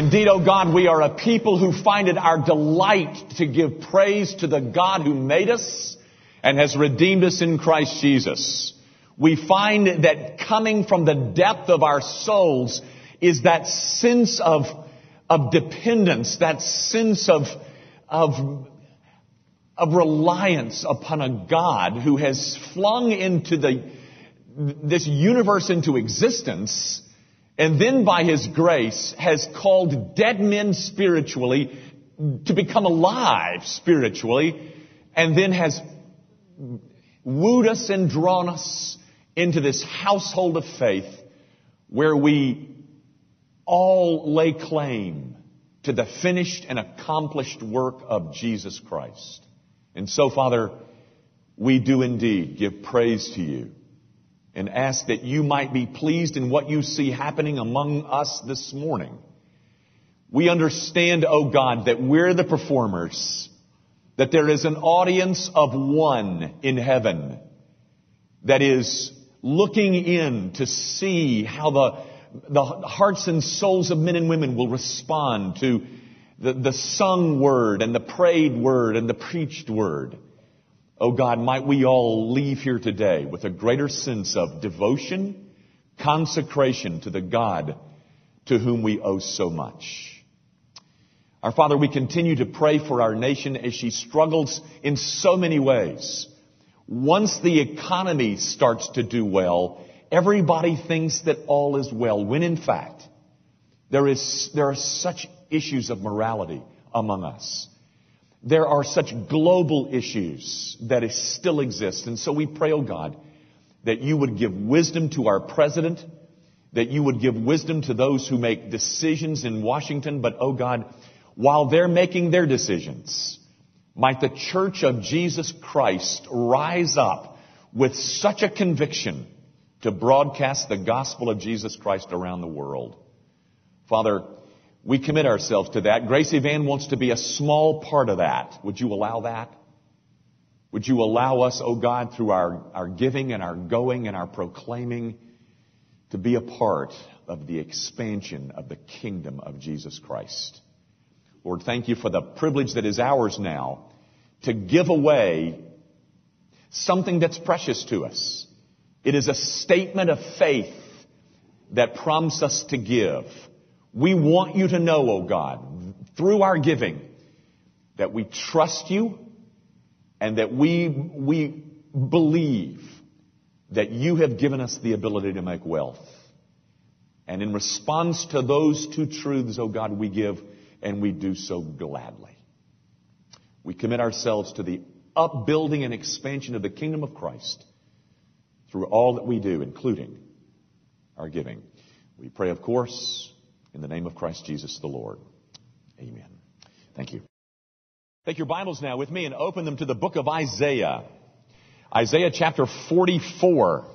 Indeed, O God, we are a people who find it our delight to give praise to the God who made us and has redeemed us in Christ Jesus. We find that coming from the depth of our souls is that sense of, of dependence, that sense of, of, of reliance upon a God who has flung into the, this universe into existence and then by His grace has called dead men spiritually to become alive spiritually and then has wooed us and drawn us into this household of faith where we all lay claim to the finished and accomplished work of Jesus Christ. And so, Father, we do indeed give praise to you and ask that you might be pleased in what you see happening among us this morning. We understand, oh God, that we're the performers, that there is an audience of one in heaven that is looking in to see how the, the hearts and souls of men and women will respond to the, the sung word and the prayed word and the preached word. Oh God, might we all leave here today with a greater sense of devotion, consecration to the God to whom we owe so much. Our Father, we continue to pray for our nation as she struggles in so many ways. Once the economy starts to do well, everybody thinks that all is well, when in fact, there is, there are such issues of morality among us. There are such global issues that still exist. And so we pray, oh God, that you would give wisdom to our president, that you would give wisdom to those who make decisions in Washington. But, oh God, while they're making their decisions, might the church of Jesus Christ rise up with such a conviction to broadcast the gospel of Jesus Christ around the world. Father, we commit ourselves to that. Gracie Van wants to be a small part of that. Would you allow that? Would you allow us, oh God, through our, our giving and our going and our proclaiming to be a part of the expansion of the kingdom of Jesus Christ? Lord, thank you for the privilege that is ours now to give away something that's precious to us. It is a statement of faith that prompts us to give. We want you to know, O oh God, through our giving, that we trust you and that we, we believe that you have given us the ability to make wealth. And in response to those two truths, O oh God, we give and we do so gladly. We commit ourselves to the upbuilding and expansion of the kingdom of Christ through all that we do, including our giving. We pray, of course, in the name of Christ Jesus the Lord. Amen. Thank you. Take your Bibles now with me and open them to the book of Isaiah. Isaiah chapter 44.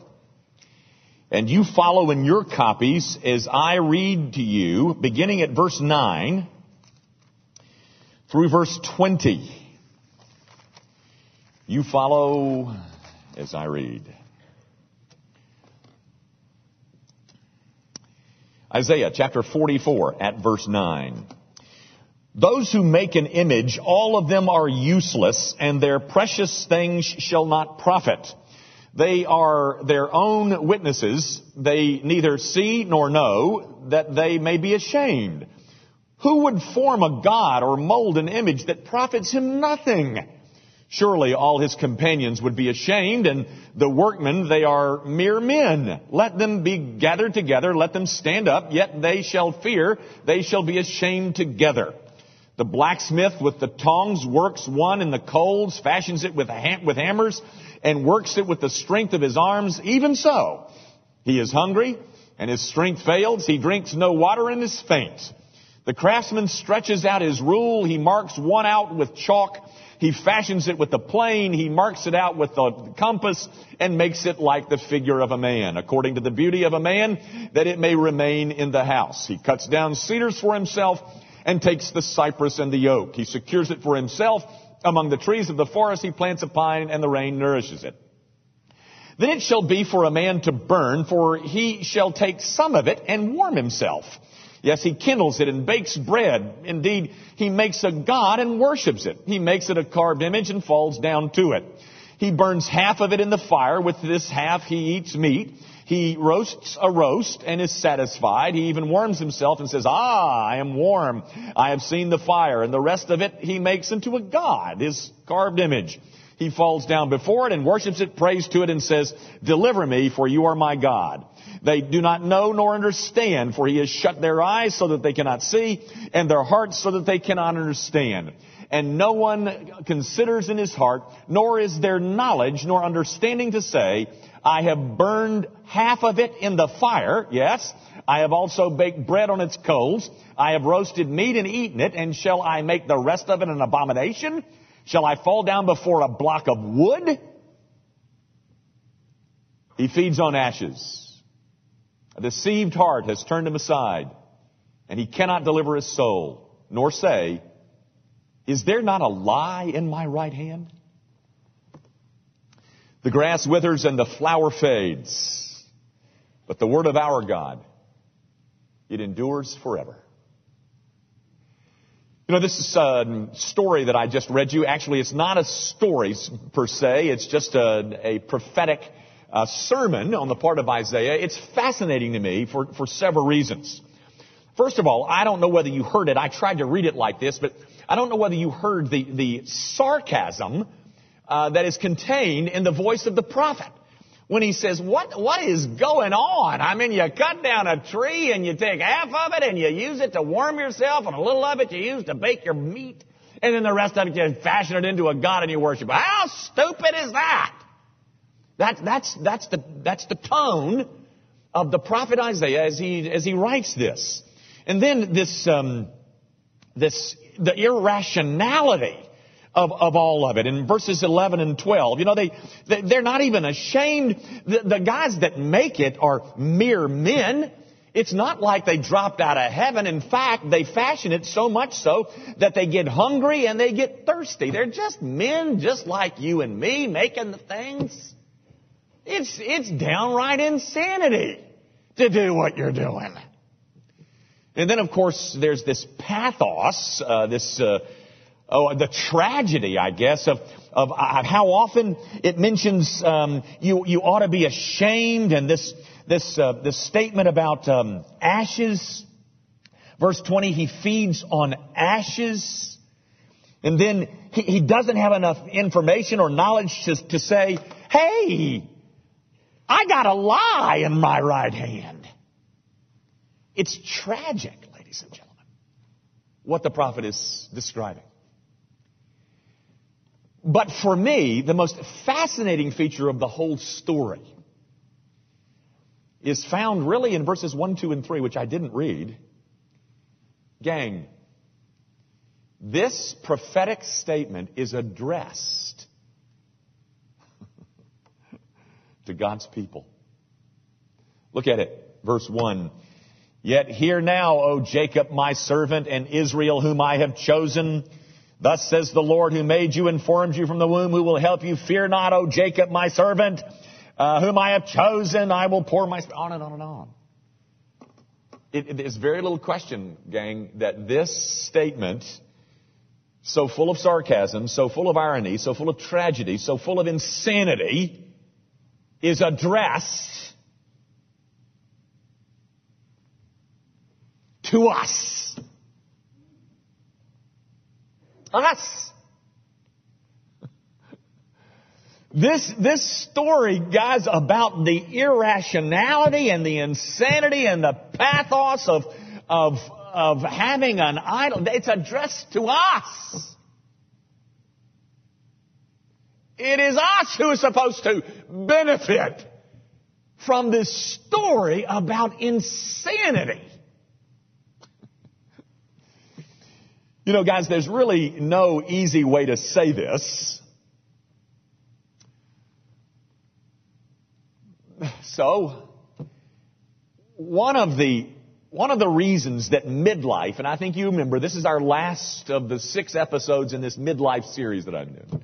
And you follow in your copies as I read to you, beginning at verse 9 through verse 20. You follow as I read. Isaiah chapter 44 at verse 9. Those who make an image, all of them are useless, and their precious things shall not profit. They are their own witnesses. They neither see nor know that they may be ashamed. Who would form a god or mold an image that profits him nothing? Surely all his companions would be ashamed, and the workmen, they are mere men. Let them be gathered together, let them stand up, yet they shall fear, they shall be ashamed together. The blacksmith with the tongs works one in the coals, fashions it with, ham- with hammers, and works it with the strength of his arms. Even so, he is hungry, and his strength fails. He drinks no water and is faint. The craftsman stretches out his rule. He marks one out with chalk he fashions it with the plane. He marks it out with the compass and makes it like the figure of a man, according to the beauty of a man, that it may remain in the house. He cuts down cedars for himself and takes the cypress and the oak. He secures it for himself. Among the trees of the forest he plants a pine and the rain nourishes it. Then it shall be for a man to burn, for he shall take some of it and warm himself. Yes, he kindles it and bakes bread. Indeed, he makes a god and worships it. He makes it a carved image and falls down to it. He burns half of it in the fire. With this half, he eats meat. He roasts a roast and is satisfied. He even warms himself and says, Ah, I am warm. I have seen the fire. And the rest of it he makes into a god, his carved image. He falls down before it and worships it, prays to it, and says, Deliver me, for you are my God. They do not know nor understand, for he has shut their eyes so that they cannot see, and their hearts so that they cannot understand. And no one considers in his heart, nor is there knowledge nor understanding to say, I have burned half of it in the fire, yes. I have also baked bread on its coals. I have roasted meat and eaten it, and shall I make the rest of it an abomination? Shall I fall down before a block of wood? He feeds on ashes. A deceived heart has turned him aside, and he cannot deliver his soul, nor say, Is there not a lie in my right hand? The grass withers and the flower fades, but the word of our God, it endures forever. You know, this uh, story that I just read you, actually, it's not a story per se. It's just a, a prophetic uh, sermon on the part of Isaiah. It's fascinating to me for, for several reasons. First of all, I don't know whether you heard it. I tried to read it like this, but I don't know whether you heard the, the sarcasm uh, that is contained in the voice of the prophet when he says, what, what is going on? I mean, you cut down a tree and you take half of it and you use it to warm yourself and a little of it you use to bake your meat and then the rest of it you fashion it into a god and you worship. How stupid is that? That, that's, that's the, that's the tone of the prophet Isaiah as he, as he writes this. And then this, um, this, the irrationality of, of all of it. In verses 11 and 12, you know, they, they're not even ashamed. The, the guys that make it are mere men. It's not like they dropped out of heaven. In fact, they fashion it so much so that they get hungry and they get thirsty. They're just men just like you and me making the things. It's, it's downright insanity to do what you're doing. And then, of course, there's this pathos, uh, this uh, oh, the tragedy, I guess, of, of uh, how often it mentions um, you, you ought to be ashamed, and this, this, uh, this statement about um, ashes. Verse 20, he feeds on ashes. And then he, he doesn't have enough information or knowledge to, to say, hey, I got a lie in my right hand. It's tragic, ladies and gentlemen, what the prophet is describing. But for me, the most fascinating feature of the whole story is found really in verses 1, 2, and 3, which I didn't read. Gang, this prophetic statement is addressed to God's people. Look at it. Verse 1. Yet hear now, O Jacob, my servant, and Israel, whom I have chosen, Thus says the Lord who made you and formed you from the womb, who will help you. Fear not, O Jacob, my servant, uh, whom I have chosen. I will pour my on and on and on. It, it is very little question, gang, that this statement, so full of sarcasm, so full of irony, so full of tragedy, so full of insanity, is addressed to us. us. This, this story, guys, about the irrationality and the insanity and the pathos of, of, of having an idol, it's addressed to us. It is us who is supposed to benefit from this story about insanity. You know, guys, there's really no easy way to say this. So, one of the one of the reasons that midlife, and I think you remember, this is our last of the six episodes in this midlife series that I'm doing.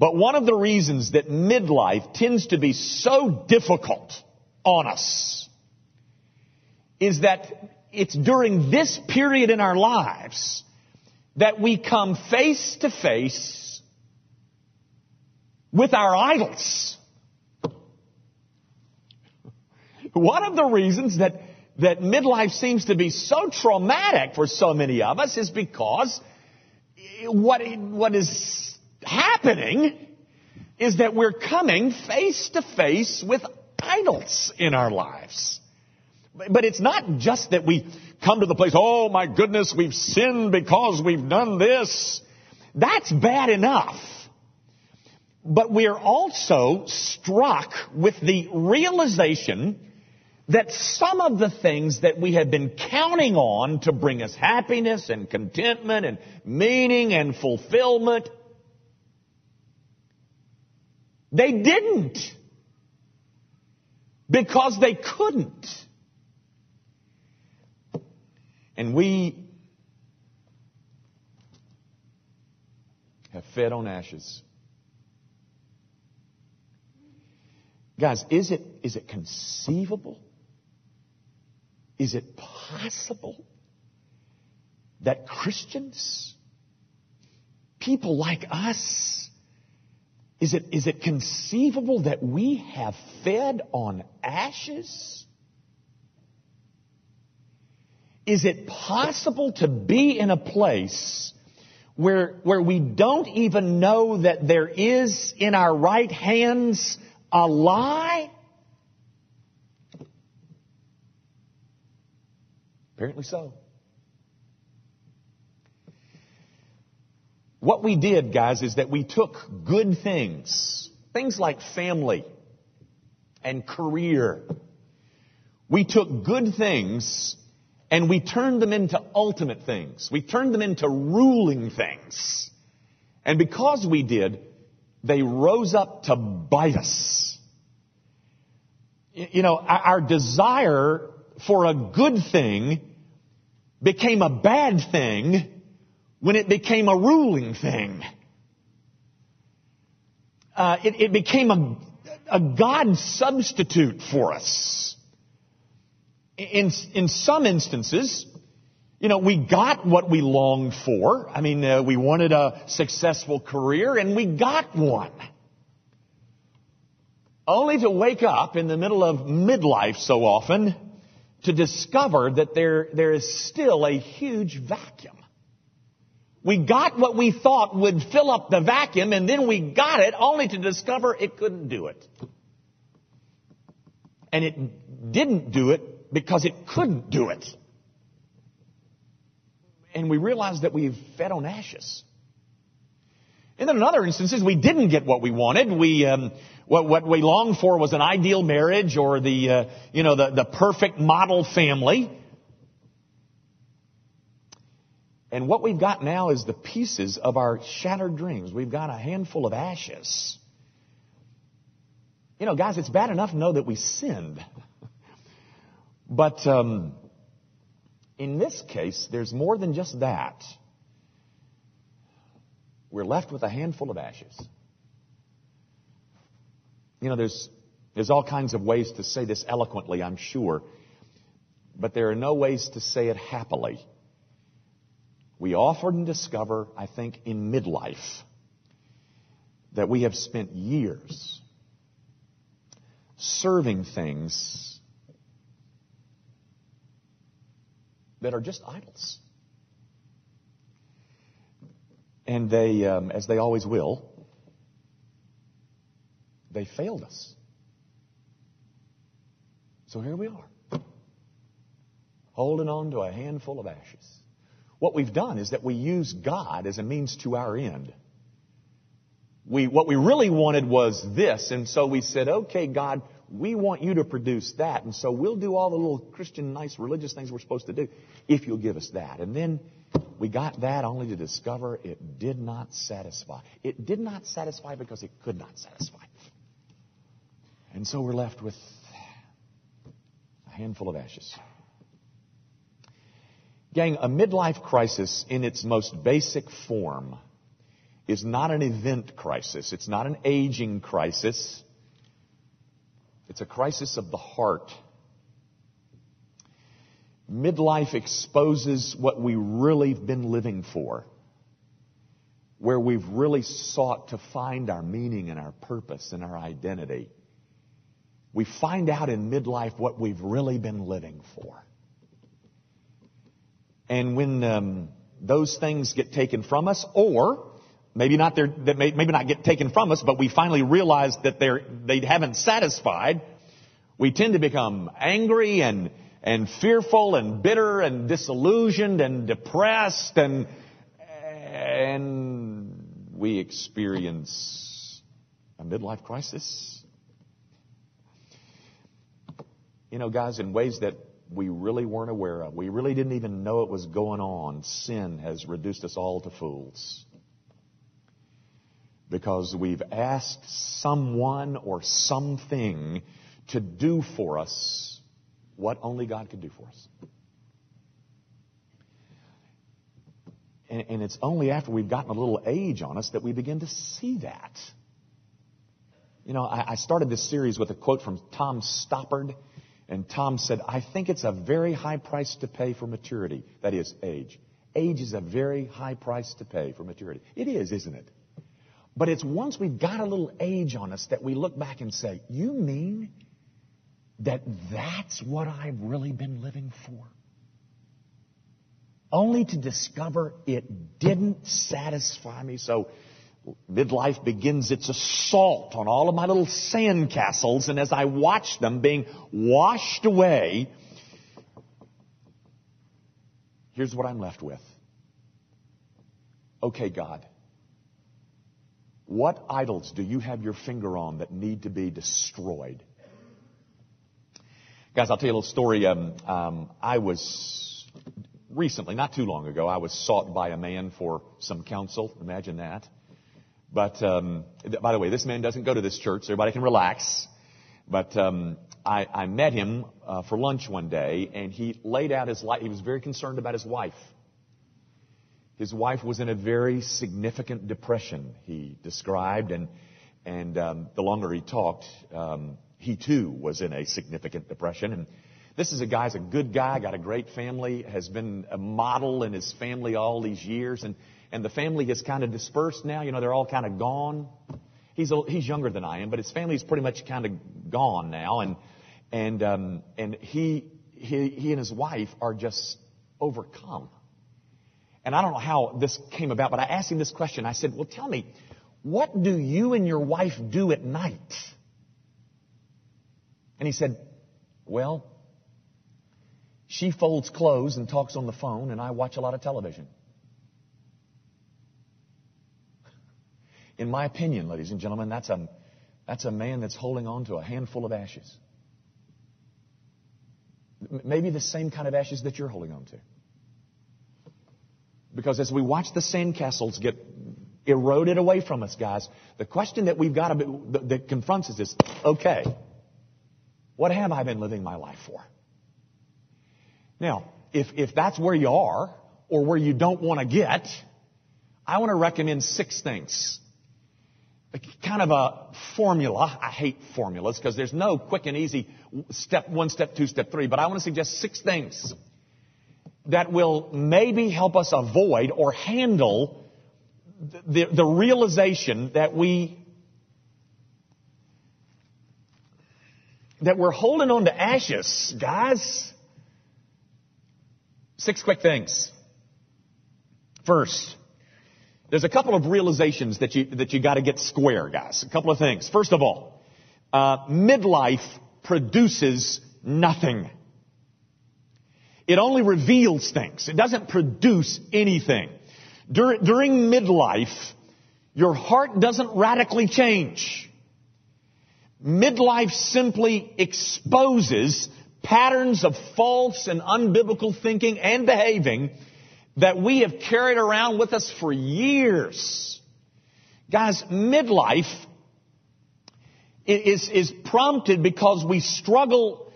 But one of the reasons that midlife tends to be so difficult on us is that it's during this period in our lives that we come face to face with our idols. One of the reasons that, that midlife seems to be so traumatic for so many of us is because what, what is happening is that we're coming face to face with idols in our lives. But it's not just that we come to the place, oh my goodness, we've sinned because we've done this. That's bad enough. But we're also struck with the realization that some of the things that we have been counting on to bring us happiness and contentment and meaning and fulfillment, they didn't. Because they couldn't. And we have fed on ashes. Guys, is it, is it conceivable? Is it possible that Christians, people like us, is it, is it conceivable that we have fed on ashes? Is it possible to be in a place where, where we don't even know that there is in our right hands a lie? Apparently so. What we did, guys, is that we took good things, things like family and career. We took good things and we turned them into ultimate things. We turned them into ruling things. And because we did, they rose up to bite us. You know, our desire for a good thing became a bad thing when it became a ruling thing. Uh, it, it, became a, a God substitute for us in, in some instances, you know, we got what we longed for. I mean, uh, we wanted a successful career and we got one. Only to wake up in the middle of midlife so often to discover that there, there is still a huge vacuum. We got what we thought would fill up the vacuum and then we got it only to discover it couldn't do it. And it didn't do it because it couldn't do it. And we realized that we've fed on ashes. And then in other instances, we didn't get what we wanted. We, um, what, what we longed for was an ideal marriage or the, uh, you know, the, the perfect model family. And what we've got now is the pieces of our shattered dreams. We've got a handful of ashes. You know, guys, it's bad enough to know that we sinned. But um, in this case, there's more than just that. We're left with a handful of ashes. You know, there's, there's all kinds of ways to say this eloquently, I'm sure, but there are no ways to say it happily. We often discover, I think, in midlife, that we have spent years serving things that are just idols. And they, um, as they always will, they failed us. So here we are, holding on to a handful of ashes. What we've done is that we use God as a means to our end. We, what we really wanted was this, and so we said, okay, God, we want you to produce that. And so we'll do all the little Christian, nice religious things we're supposed to do if you'll give us that. And then we got that only to discover it did not satisfy. It did not satisfy because it could not satisfy. And so we're left with a handful of ashes. Gang, a midlife crisis in its most basic form is not an event crisis. It's not an aging crisis. It's a crisis of the heart. midlife exposes what we really have been living for, where we've really sought to find our meaning and our purpose and our identity. We find out in midlife what we've really been living for. And when um, those things get taken from us, or maybe not that may, maybe not get taken from us, but we finally realize that they're they haven't satisfied, we tend to become angry and and fearful and bitter and disillusioned and depressed and and we experience a midlife crisis. You know, guys, in ways that we really weren't aware of. We really didn't even know it was going on. Sin has reduced us all to fools. Because we've asked someone or something to do for us what only God could do for us. And, and it's only after we've gotten a little age on us that we begin to see that. You know, I, I started this series with a quote from Tom Stoppard. And Tom said, I think it's a very high price to pay for maturity. That is, age. Age is a very high price to pay for maturity. It is, isn't it? But it's once we've got a little age on us that we look back and say, You mean that that's what I've really been living for? Only to discover it didn't satisfy me. So midlife begins its assault on all of my little sand castles, and as I watch them being washed away, here's what I'm left with. Okay, God, what idols do you have your finger on that need to be destroyed? Guys, I'll tell you a little story. Um, um, I was recently, not too long ago, I was sought by a man for some counsel. Imagine that. But um, by the way, this man doesn't go to this church, so everybody can relax. But um, I, I met him uh, for lunch one day, and he laid out his life. He was very concerned about his wife. His wife was in a very significant depression. He described, and and um, the longer he talked, um, he too was in a significant depression. And this is a guy's a good guy, got a great family, has been a model in his family all these years, and and the family has kind of dispersed now. You know, they're all kind of gone. He's a, he's younger than I am, but his family's pretty much kind of gone now, and and um, and he he he and his wife are just overcome. And I don't know how this came about, but I asked him this question. I said, "Well, tell me, what do you and your wife do at night?" And he said, "Well, she folds clothes and talks on the phone, and I watch a lot of television." In my opinion, ladies and gentlemen, that's a, that's a man that's holding on to a handful of ashes. Maybe the same kind of ashes that you're holding on to. Because as we watch the sandcastles get eroded away from us, guys, the question that we've got to be, that confronts us is, okay, what have I been living my life for? Now, if, if that's where you are, or where you don't want to get, I want to recommend six things kind of a formula. I hate formulas because there's no quick and easy step one, step two, step three. But I want to suggest six things that will maybe help us avoid or handle the, the realization that we that we're holding on to ashes, guys. Six quick things. First, there's a couple of realizations that you, that you gotta get square, guys. A couple of things. First of all, uh, midlife produces nothing. It only reveals things. It doesn't produce anything. Dur- during midlife, your heart doesn't radically change. Midlife simply exposes patterns of false and unbiblical thinking and behaving that we have carried around with us for years. Guys, midlife is, is prompted because we struggle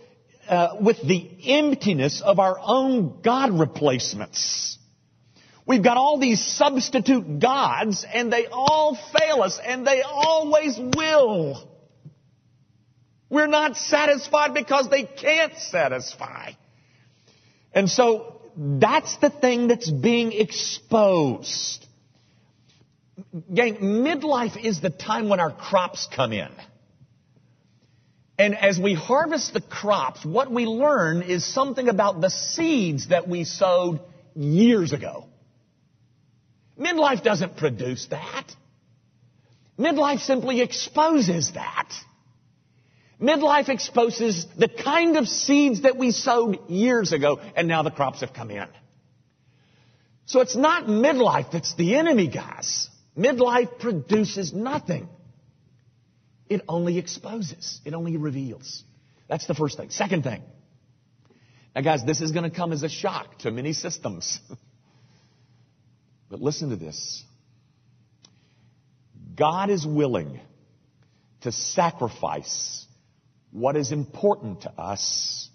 uh, with the emptiness of our own God replacements. We've got all these substitute gods and they all fail us and they always will. We're not satisfied because they can't satisfy. And so that's the thing that's being exposed. Gang, midlife is the time when our crops come in. And as we harvest the crops, what we learn is something about the seeds that we sowed years ago. Midlife doesn't produce that. Midlife simply exposes that. Midlife exposes the kind of seeds that we sowed years ago, and now the crops have come in. So it's not midlife that's the enemy, guys. Midlife produces nothing. It only exposes. It only reveals. That's the first thing. Second thing. Now guys, this is going to come as a shock to many systems. but listen to this. God is willing to sacrifice what is important to us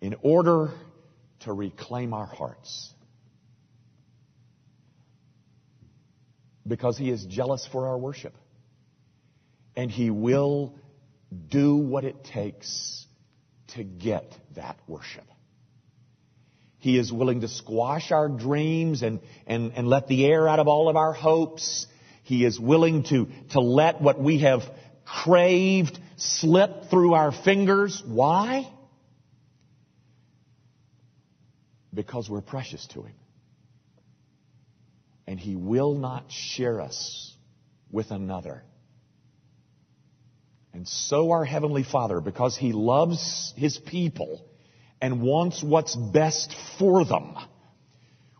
in order to reclaim our hearts. Because He is jealous for our worship. And He will do what it takes to get that worship. He is willing to squash our dreams and, and, and let the air out of all of our hopes. He is willing to, to let what we have craved slip through our fingers. Why? Because we're precious to Him. And He will not share us with another and so our Heavenly Father, because He loves His people and wants what's best for them,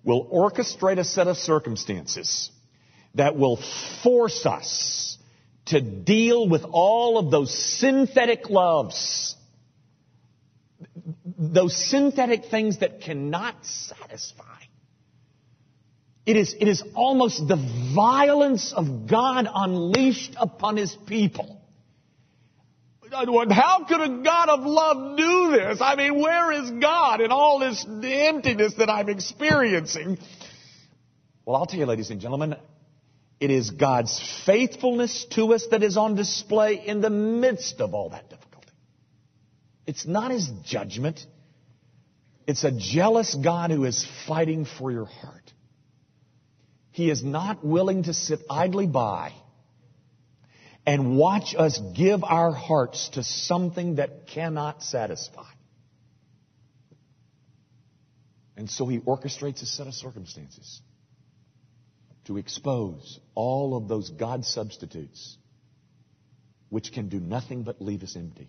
will orchestrate a set of circumstances that will force us to deal with all of those synthetic loves, those synthetic things that cannot satisfy. It is, it is almost the violence of God unleashed upon His people how could a God of love do this? I mean, where is God in all this emptiness that I'm experiencing? Well, I'll tell you, ladies and gentlemen, it is God's faithfulness to us that is on display in the midst of all that difficulty. It's not His judgment. It's a jealous God who is fighting for your heart. He is not willing to sit idly by and watch us give our hearts to something that cannot satisfy. And so he orchestrates a set of circumstances to expose all of those God substitutes which can do nothing but leave us empty.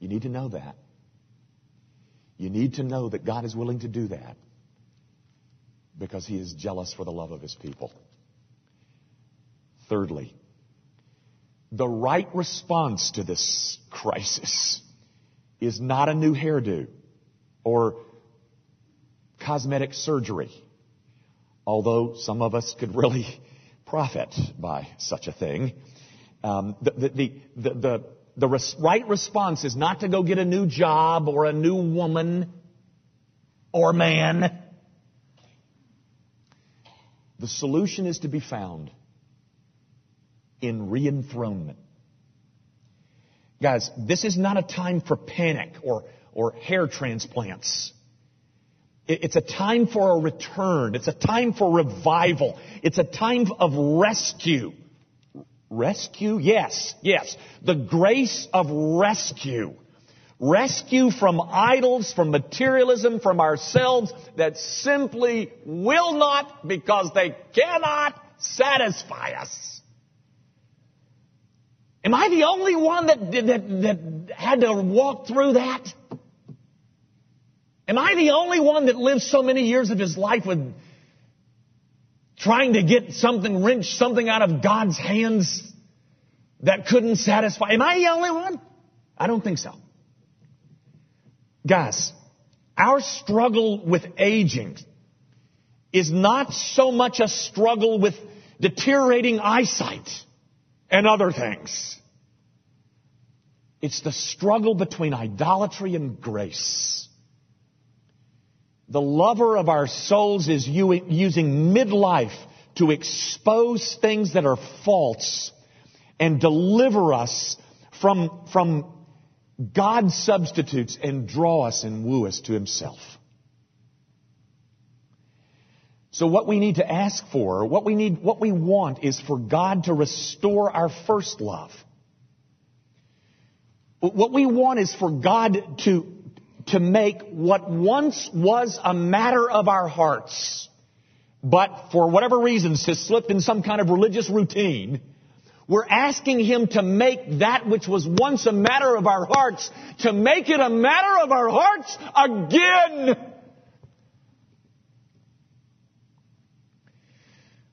You need to know that. You need to know that God is willing to do that because he is jealous for the love of his people. Thirdly, the right response to this crisis is not a new hairdo or cosmetic surgery, although some of us could really profit by such a thing. Um, the, the, the, the, the res- right response is not to go get a new job or a new woman or man. The solution is to be found in re-enthronement. Guys, this is not a time for panic or, or hair transplants. It's a time for a return. It's a time for revival. It's a time of rescue. Rescue? Yes, yes. The grace of rescue. Rescue from idols, from materialism, from ourselves that simply will not because they cannot satisfy us. Am I the only one that, that, that had to walk through that? Am I the only one that lived so many years of his life with trying to get something, wrench something out of God's hands that couldn't satisfy? Am I the only one? I don't think so. Guys, our struggle with aging is not so much a struggle with deteriorating eyesight and other things. It's the struggle between idolatry and grace. The lover of our souls is using midlife to expose things that are false and deliver us from, from God substitutes and draw us and woo us to himself. So what we need to ask for, what we need, what we want is for God to restore our first love. What we want is for God to, to make what once was a matter of our hearts, but for whatever reasons has slipped in some kind of religious routine, we're asking Him to make that which was once a matter of our hearts, to make it a matter of our hearts again.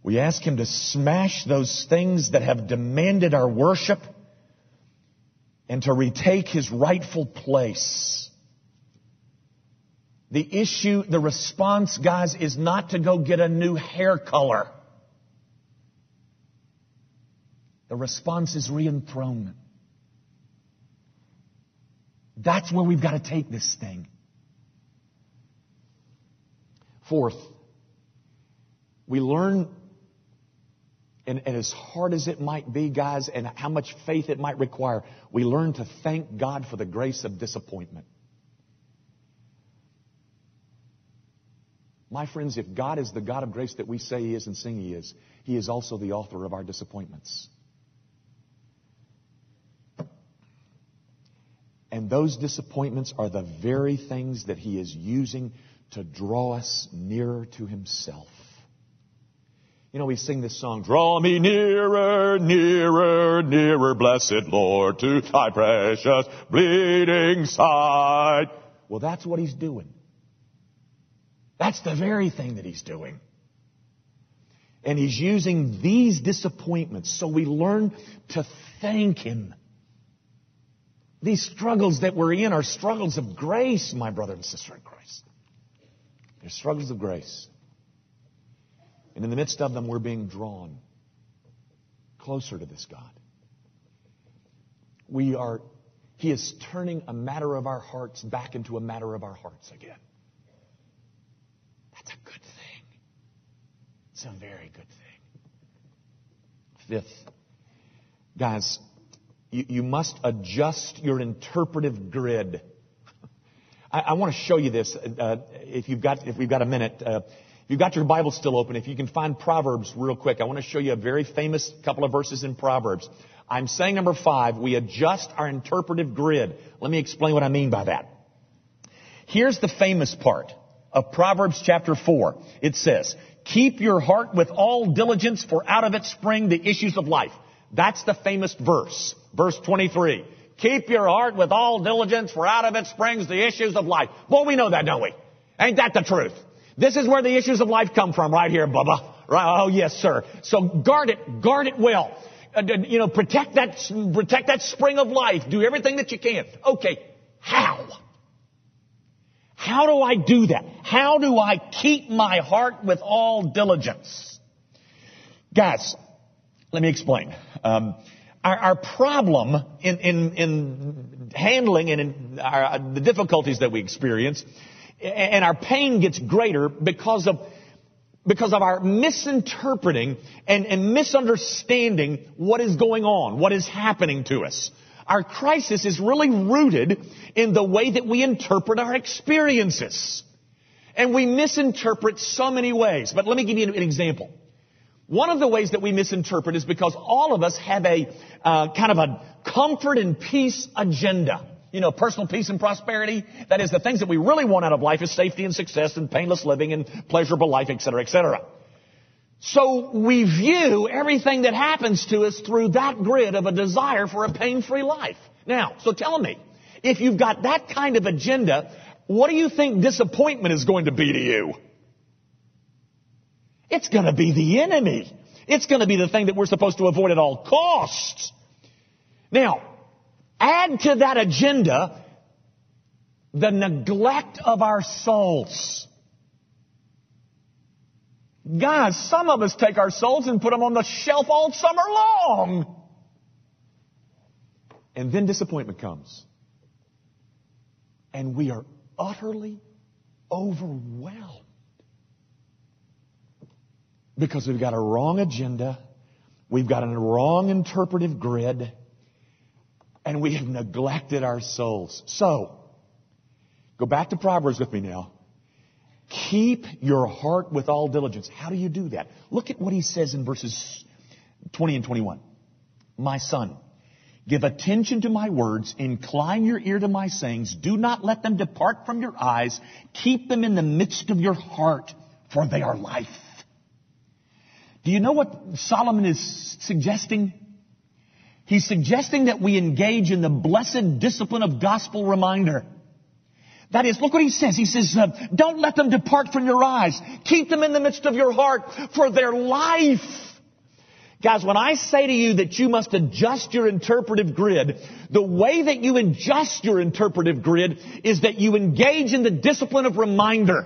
We ask Him to smash those things that have demanded our worship and to retake His rightful place. The issue, the response, guys, is not to go get a new hair color. The response is re-enthronement. That's where we've got to take this thing. Fourth, we learn, and, and, as hard as it might be, guys, and how much faith it might require, we learn to thank God for the grace of disappointment. My friends, if God is the God of grace that we say He is and sing He is, He is also the author of our disappointments. And those disappointments are the very things that He is using to draw us nearer to Himself. You know, we sing this song, Draw me nearer, nearer, nearer, blessed Lord, to thy precious bleeding side. Well, that's what He's doing. That's the very thing that He's doing. And He's using these disappointments so we learn to thank Him these struggles that we're in are struggles of grace, my brother and sister in Christ. They're struggles of grace. And in the midst of them, we're being drawn closer to this God. We are, He is turning a matter of our hearts back into a matter of our hearts again. That's a good thing. It's a very good thing. Fifth, guys, you, you must adjust your interpretive grid. I, I want to show you this. Uh, if you've got, if we've got a minute, uh, if you've got your Bible still open, if you can find Proverbs real quick, I want to show you a very famous couple of verses in Proverbs. I'm saying number five, we adjust our interpretive grid. Let me explain what I mean by that. Here's the famous part of Proverbs chapter 4. It says, Keep your heart with all diligence, for out of it spring the issues of life. That's the famous verse. Verse 23. Keep your heart with all diligence, for out of it springs the issues of life. Boy, we know that, don't we? Ain't that the truth? This is where the issues of life come from, right here, Bubba. Right? Oh, yes, sir. So guard it, guard it well. Uh, you know, protect that, protect that spring of life. Do everything that you can. Okay, how? How do I do that? How do I keep my heart with all diligence? Guys, let me explain. Um, our, our, problem in, in, in handling and in our, the difficulties that we experience, and our pain gets greater because of because of our misinterpreting and, and misunderstanding what is going on, what is happening to us. Our crisis is really rooted in the way that we interpret our experiences. And we misinterpret so many ways. But let me give you an example. One of the ways that we misinterpret is because all of us have a uh, kind of a comfort and peace agenda. You know, personal peace and prosperity. That is, the things that we really want out of life is safety and success and painless living and pleasurable life, et cetera, et etc. So we view everything that happens to us through that grid of a desire for a pain-free life. Now, so tell me, if you've got that kind of agenda, what do you think disappointment is going to be to you? It's going to be the enemy. It's going to be the thing that we're supposed to avoid at all costs. Now, add to that agenda the neglect of our souls. Guys, some of us take our souls and put them on the shelf all summer long. And then disappointment comes. And we are utterly overwhelmed. Because we've got a wrong agenda. We've got a wrong interpretive grid. And we have neglected our souls. So, go back to Proverbs with me now. Keep your heart with all diligence. How do you do that? Look at what he says in verses 20 and 21. My son, give attention to my words, incline your ear to my sayings, do not let them depart from your eyes, keep them in the midst of your heart, for they are life. Do you know what Solomon is suggesting? He's suggesting that we engage in the blessed discipline of gospel reminder. That is, look what he says. He says, uh, don't let them depart from your eyes. Keep them in the midst of your heart for their life. Guys, when I say to you that you must adjust your interpretive grid, the way that you adjust your interpretive grid is that you engage in the discipline of reminder.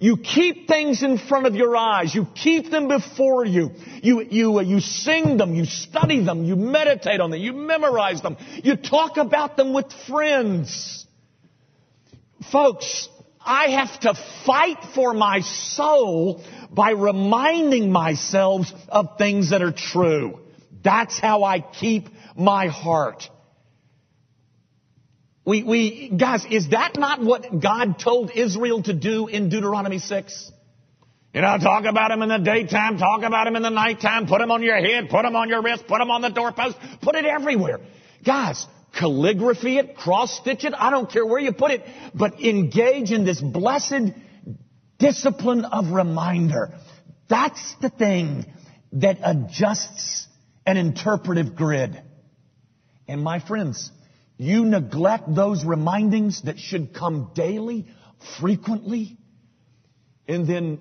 You keep things in front of your eyes. You keep them before you. You, you, uh, you sing them. You study them. You meditate on them. You memorize them. You talk about them with friends. Folks, I have to fight for my soul by reminding myself of things that are true. That's how I keep my heart. We, we, guys, is that not what God told Israel to do in Deuteronomy 6? You know, talk about him in the daytime, talk about him in the nighttime, put him on your head, put him on your wrist, put him on the doorpost, put it everywhere. Guys, calligraphy it, cross stitch it, I don't care where you put it, but engage in this blessed discipline of reminder. That's the thing that adjusts an interpretive grid. And my friends, you neglect those remindings that should come daily, frequently, and then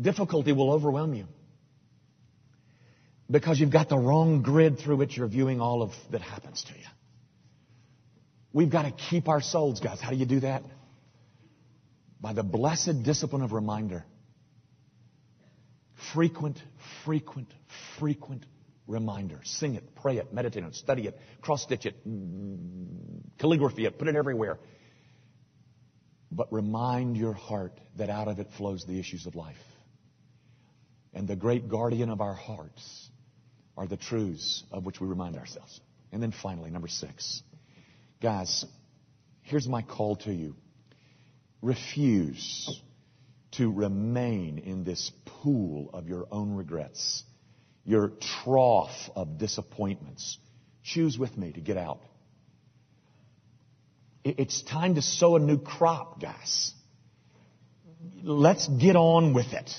difficulty will overwhelm you. Because you've got the wrong grid through which you're viewing all of that happens to you. We've got to keep our souls, guys. How do you do that? By the blessed discipline of reminder. Frequent, frequent, frequent reminder. Sing it, pray it, meditate on it, study it, cross stitch it, calligraphy it, put it everywhere. But remind your heart that out of it flows the issues of life. And the great guardian of our hearts are the truths of which we remind ourselves. And then finally, number six. Guys, here's my call to you. Refuse to remain in this pool of your own regrets your trough of disappointments. Choose with me to get out. It's time to sow a new crop, guys. Let's get on with it.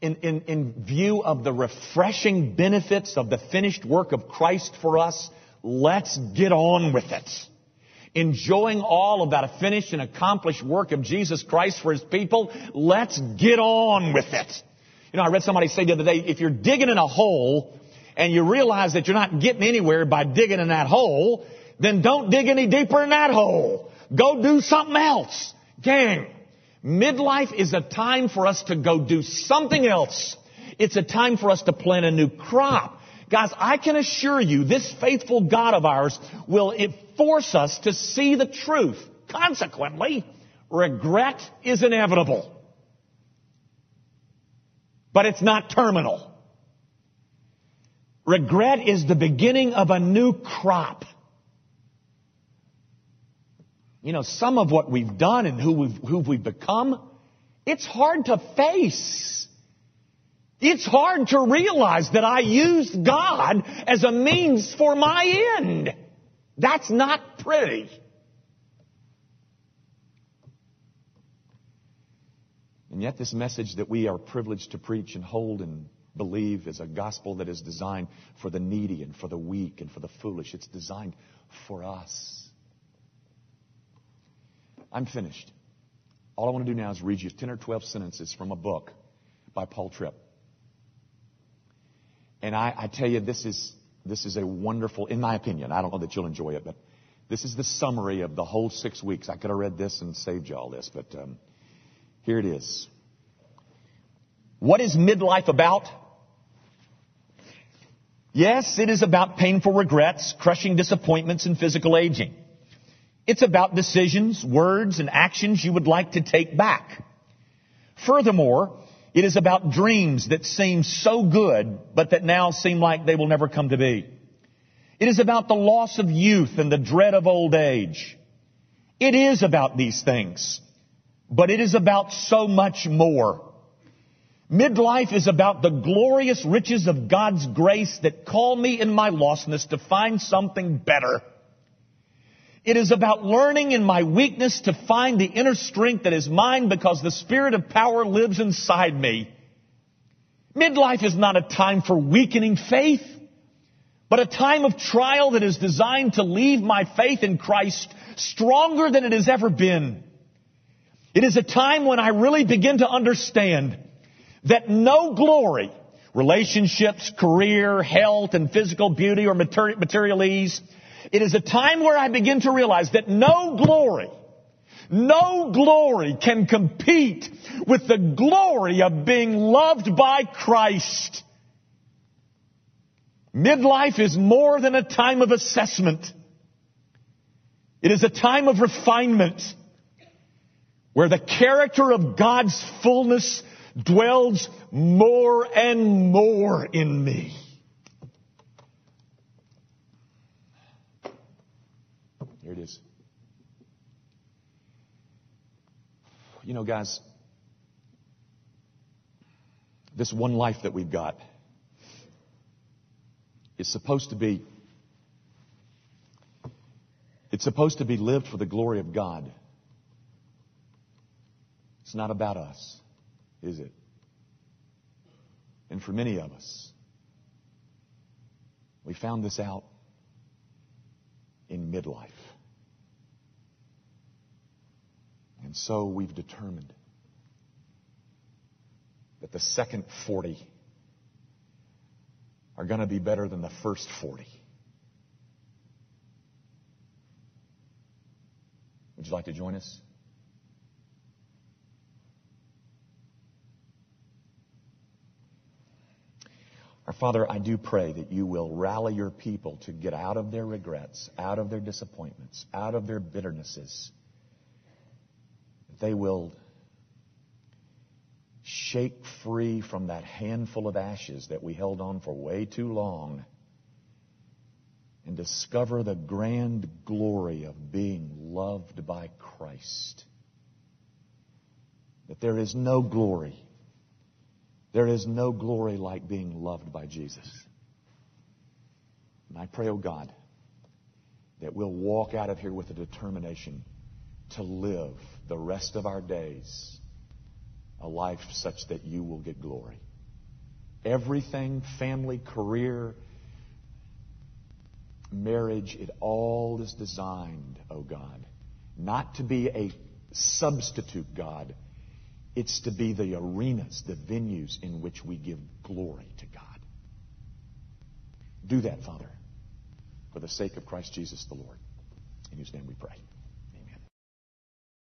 In, in, in view of the refreshing benefits of the finished work of Christ for us, let's get on with it. Enjoying all of that finished and accomplished work of Jesus Christ for His people, let's get on with it. You know, I read somebody say the other day, if you're digging in a hole and you realize that you're not getting anywhere by digging in that hole, then don't dig any deeper in that hole. Go do something else. Gang, midlife is a time for us to go do something else. It's a time for us to plant a new crop. Guys, I can assure you this faithful God of ours will force us to see the truth. Consequently, regret is inevitable but it's not terminal. Regret is the beginning of a new crop. You know, some of what we've done and who we've, who we've become, it's hard to face. It's hard to realize that I used God as a means for my end. That's not pretty. And yet, this message that we are privileged to preach and hold and believe is a gospel that is designed for the needy and for the weak and for the foolish. It's designed for us. I'm finished. All I want to do now is read you 10 or 12 sentences from a book by Paul Tripp. And I, I tell you, this is, this is a wonderful, in my opinion, I don't know that you'll enjoy it, but this is the summary of the whole six weeks. I could have read this and saved you all this, but um, here it is. What is midlife about? Yes, it is about painful regrets, crushing disappointments, and physical aging. It's about decisions, words, and actions you would like to take back. Furthermore, it is about dreams that seem so good, but that now seem like they will never come to be. It is about the loss of youth and the dread of old age. It is about these things, but it is about so much more. Midlife is about the glorious riches of God's grace that call me in my lostness to find something better. It is about learning in my weakness to find the inner strength that is mine because the spirit of power lives inside me. Midlife is not a time for weakening faith, but a time of trial that is designed to leave my faith in Christ stronger than it has ever been. It is a time when I really begin to understand that no glory, relationships, career, health, and physical beauty or material ease, it is a time where I begin to realize that no glory, no glory can compete with the glory of being loved by Christ. Midlife is more than a time of assessment. It is a time of refinement where the character of God's fullness dwells more and more in me. Here it is. You know, guys, this one life that we've got is supposed to be it's supposed to be lived for the glory of God. It's not about us, is it? And for many of us, we found this out in midlife. And so we've determined that the second 40 are going to be better than the first 40. Would you like to join us? Our Father, I do pray that you will rally your people to get out of their regrets, out of their disappointments, out of their bitternesses. They will shake free from that handful of ashes that we held on for way too long and discover the grand glory of being loved by Christ. That there is no glory there is no glory like being loved by Jesus. And I pray, oh God, that we'll walk out of here with a determination to live the rest of our days a life such that you will get glory. Everything, family, career, marriage, it all is designed, oh God, not to be a substitute God it's to be the arenas, the venues in which we give glory to God. Do that, Father, for the sake of Christ Jesus the Lord, in whose name we pray.